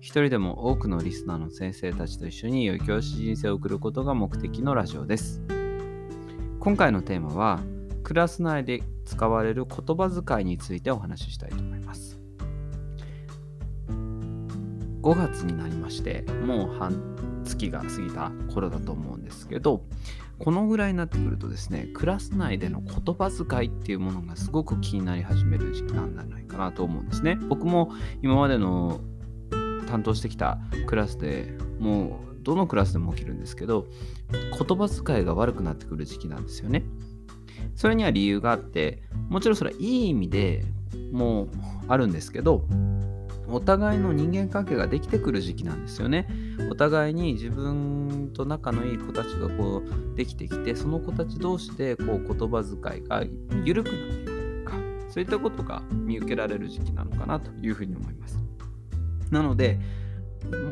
一人でも多くのリスナーの先生たちと一緒に良い教師人生を送ることが目的のラジオです。今回のテーマは、クラス内で使われる言葉遣いについてお話ししたいと思います。5月になりまして、もう半月が過ぎた頃だと思うんですけど、このぐらいになってくるとですね、クラス内での言葉遣いっていうものがすごく気になり始める時期なんじゃないかなと思うんですね。僕も今までの担当してきたクラスでもうどのクラスでも起きるんですけど言葉遣いが悪くなってくる時期なんですよね。それには理由があってもちろんそれはいい意味でもうあるんですけどお互いの人間関係ができてくる時期なんですよね。お互いに自分と仲のいい子たちがこうできてきてその子たち同士でこう言葉遣いが緩くなっていくというかそういったことが見受けられる時期なのかなというふうに思います。なので、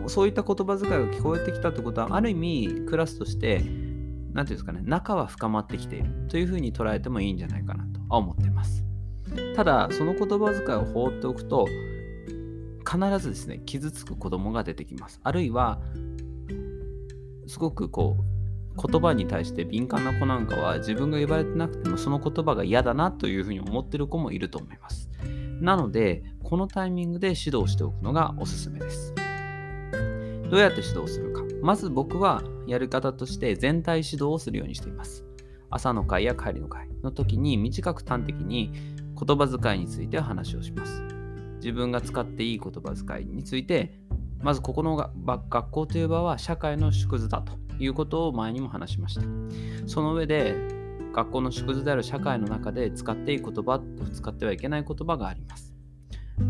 そういった言葉遣いが聞こえてきたってことは、ある意味、クラスとして、何て言うんですかね、仲は深まってきているというふうに捉えてもいいんじゃないかなと思ってます。ただ、その言葉遣いを放っておくと、必ずですね、傷つく子供が出てきます。あるいは、すごくこう、言葉に対して敏感な子なんかは自分が言われてなくてもその言葉が嫌だなというふうに思ってる子もいると思います。なので、このタイミングで指導しておくのがおすすめです。どうやって指導するか。まず僕はやり方として全体指導をするようにしています。朝の会や帰りの会の時に短く端的に言葉遣いについて話をします。自分が使っていい言葉遣いについて、まずここの学校という場は社会の縮図だということを前にも話しました。その上で学校の縮図である社会の中で使っていい言葉と使ってはいけない言葉があります。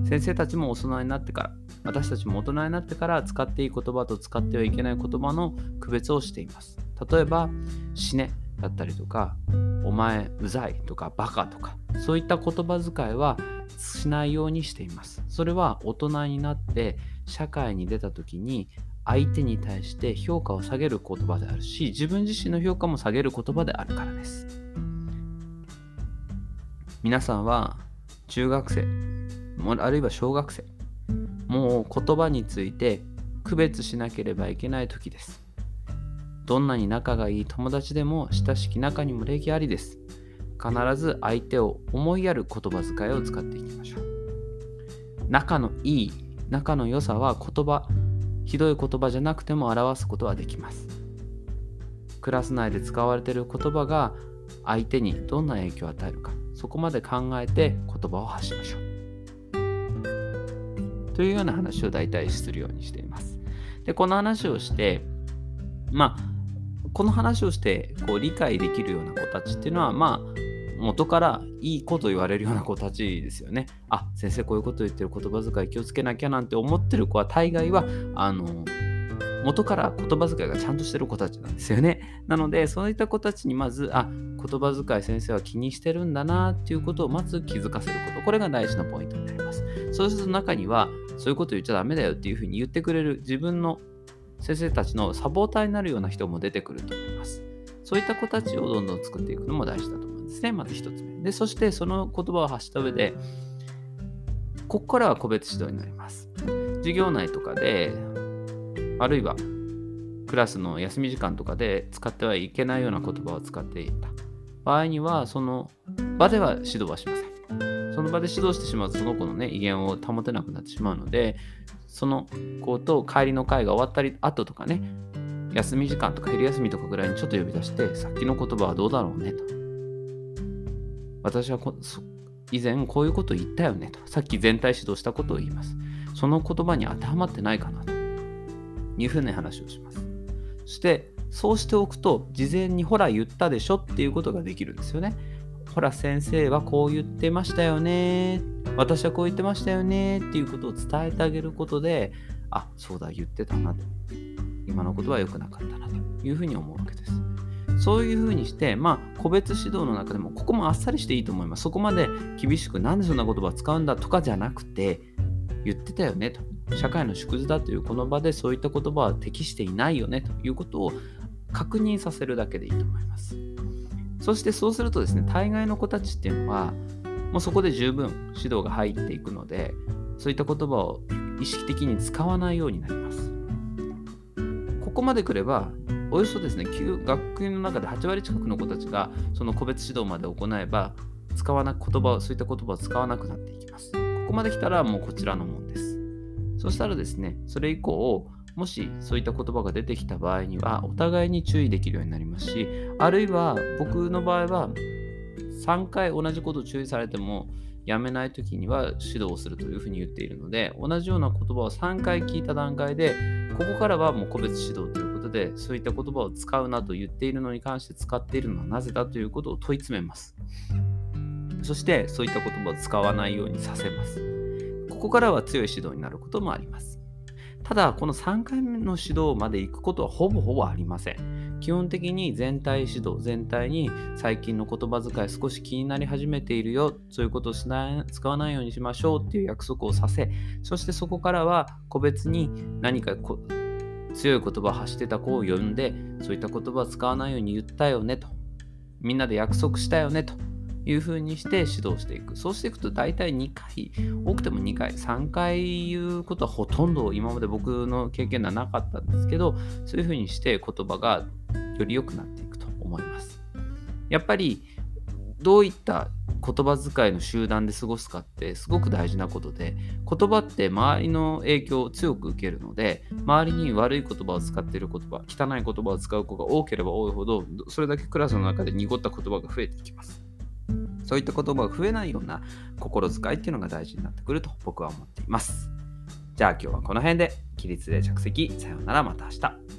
先生たちも大人になってから、私たちも大人になってから使っていい言葉と使ってはいけない言葉の区別をしています。例えば、死ねだったりとか、お前うざいとかバカとか、そういった言葉遣いはしないようにしています。それは大人になって社会に出た時に相手に対して評価を下げる言葉であるし自分自身の評価も下げる言葉であるからです皆さんは中学生あるいは小学生。もう言葉について区別しなければいけない時です。どんなに仲がいい友達でも親しき仲にも礼儀ありです。必ず相手を思いやる言葉遣いを使っていきましょう。仲のいい仲の良さは言葉ひどい言葉じゃなくても表すことはできます。クラス内で使われている言葉が相手にどんな影響を与えるか、そこまで考えて言葉を発しましょう。というような話を大体するようにしています。で、この話をして、まあ、この話をしてこう理解できるような子たちっていうのは、まあ、元からいいこと言われるような子たちですよね。あ、先生こういうこと言ってる言葉遣い気をつけなきゃなんて思ってる子は大概は、あの、元から言葉遣いがちゃんとしてる子たちなんですよね。なので、そういった子たちにまず、あ、言葉遣い先生は気にしてるんだなっていうことをまず気づかせること。これが大事なポイントになります。そうすると中には、そういうこと言っちゃダメだよっていうふうに言ってくれる自分の先生たちのサポーターになるような人も出てくると思います。そういった子たちをどんどん作っていくのも大事だと思います。ですね。まず1つ目。で、そしてその言葉を発した上で、ここからは個別指導になります。授業内とかで、あるいはクラスの休み時間とかで使ってはいけないような言葉を使っていた場合には、その場では指導はしません。その場で指導してしまうと、その子のね、威厳を保てなくなってしまうので、その子と帰りの会が終わったり後とかね、休み時間とか昼休みとかぐらいにちょっと呼び出して、さっきの言葉はどうだろうねと。私は以前こういうこと言ったよねと。さっき全体指導したことを言います。その言葉に当てはまってないかなというふうな話をします。そして、そうしておくと、事前にほら言ったでしょっていうことができるんですよね。ほら先生はこう言ってましたよね。私はこう言ってましたよねっていうことを伝えてあげることで、あ、そうだ、言ってたなと今のことは良くなかったなというふうに思うわけです。そういうふうにして、まあ、個別指導の中でも、ここもあっさりしていいと思います。そこまで厳しく、なんでそんな言葉使うんだとかじゃなくて、言ってたよねと。社会の縮図だというこの場でそういった言葉は適していないよねということを確認させるだけでいいと思います。そしてそうするとですね、大概の子たちっていうのは、もうそこで十分指導が入っていくので、そういった言葉を意識的に使わないようになります。ここまで来れば、およそですね、学級の中で8割近くの子たちがその個別指導まで行えば、使わな言葉そういった言葉を使わなくなっていきます。ここまで来たらもうこちらのもんです。そしたらですね、それ以降、もしそういった言葉が出てきた場合には、お互いに注意できるようになりますし、あるいは僕の場合は、3回同じことを注意されても、やめない時には指導をするというふうに言っているので、同じような言葉を3回聞いた段階で、ここからはもう個別指導ということで、そういった言葉を使うなと言っているのに関して使っているのはなぜだということを問い詰めます。そして、そういった言葉を使わないようにさせます。ここからは強い指導になることもあります。ただ、この3回目の指導まで行くことはほぼほぼありません。基本的に全体指導、全体に最近の言葉遣い少し気になり始めているよ、そういうことをしない使わないようにしましょうっていう約束をさせ、そしてそこからは個別に何か強い言葉を発してた子を呼んで、そういった言葉を使わないように言ったよねと。みんなで約束したよねと。いう風にして指導していく。そうしていくと大体2回、多くても2回、3回言うことはほとんど今まで僕の経験ではなかったんですけど、そういう風にして言葉がより良くなっていくと思います。やっぱりどういった言葉遣いの集団で過ごすかってすごく大事なことで言葉って周りの影響を強く受けるので周りに悪い言葉を使っている言葉汚い言葉を使う子が多ければ多いほどそれだけクラスの中で濁った言葉が増えていきますそういった言葉が増えないような心遣いっていうのが大事になってくると僕は思っています。じゃあ今日はこの辺で起立で着席さようならまた明日。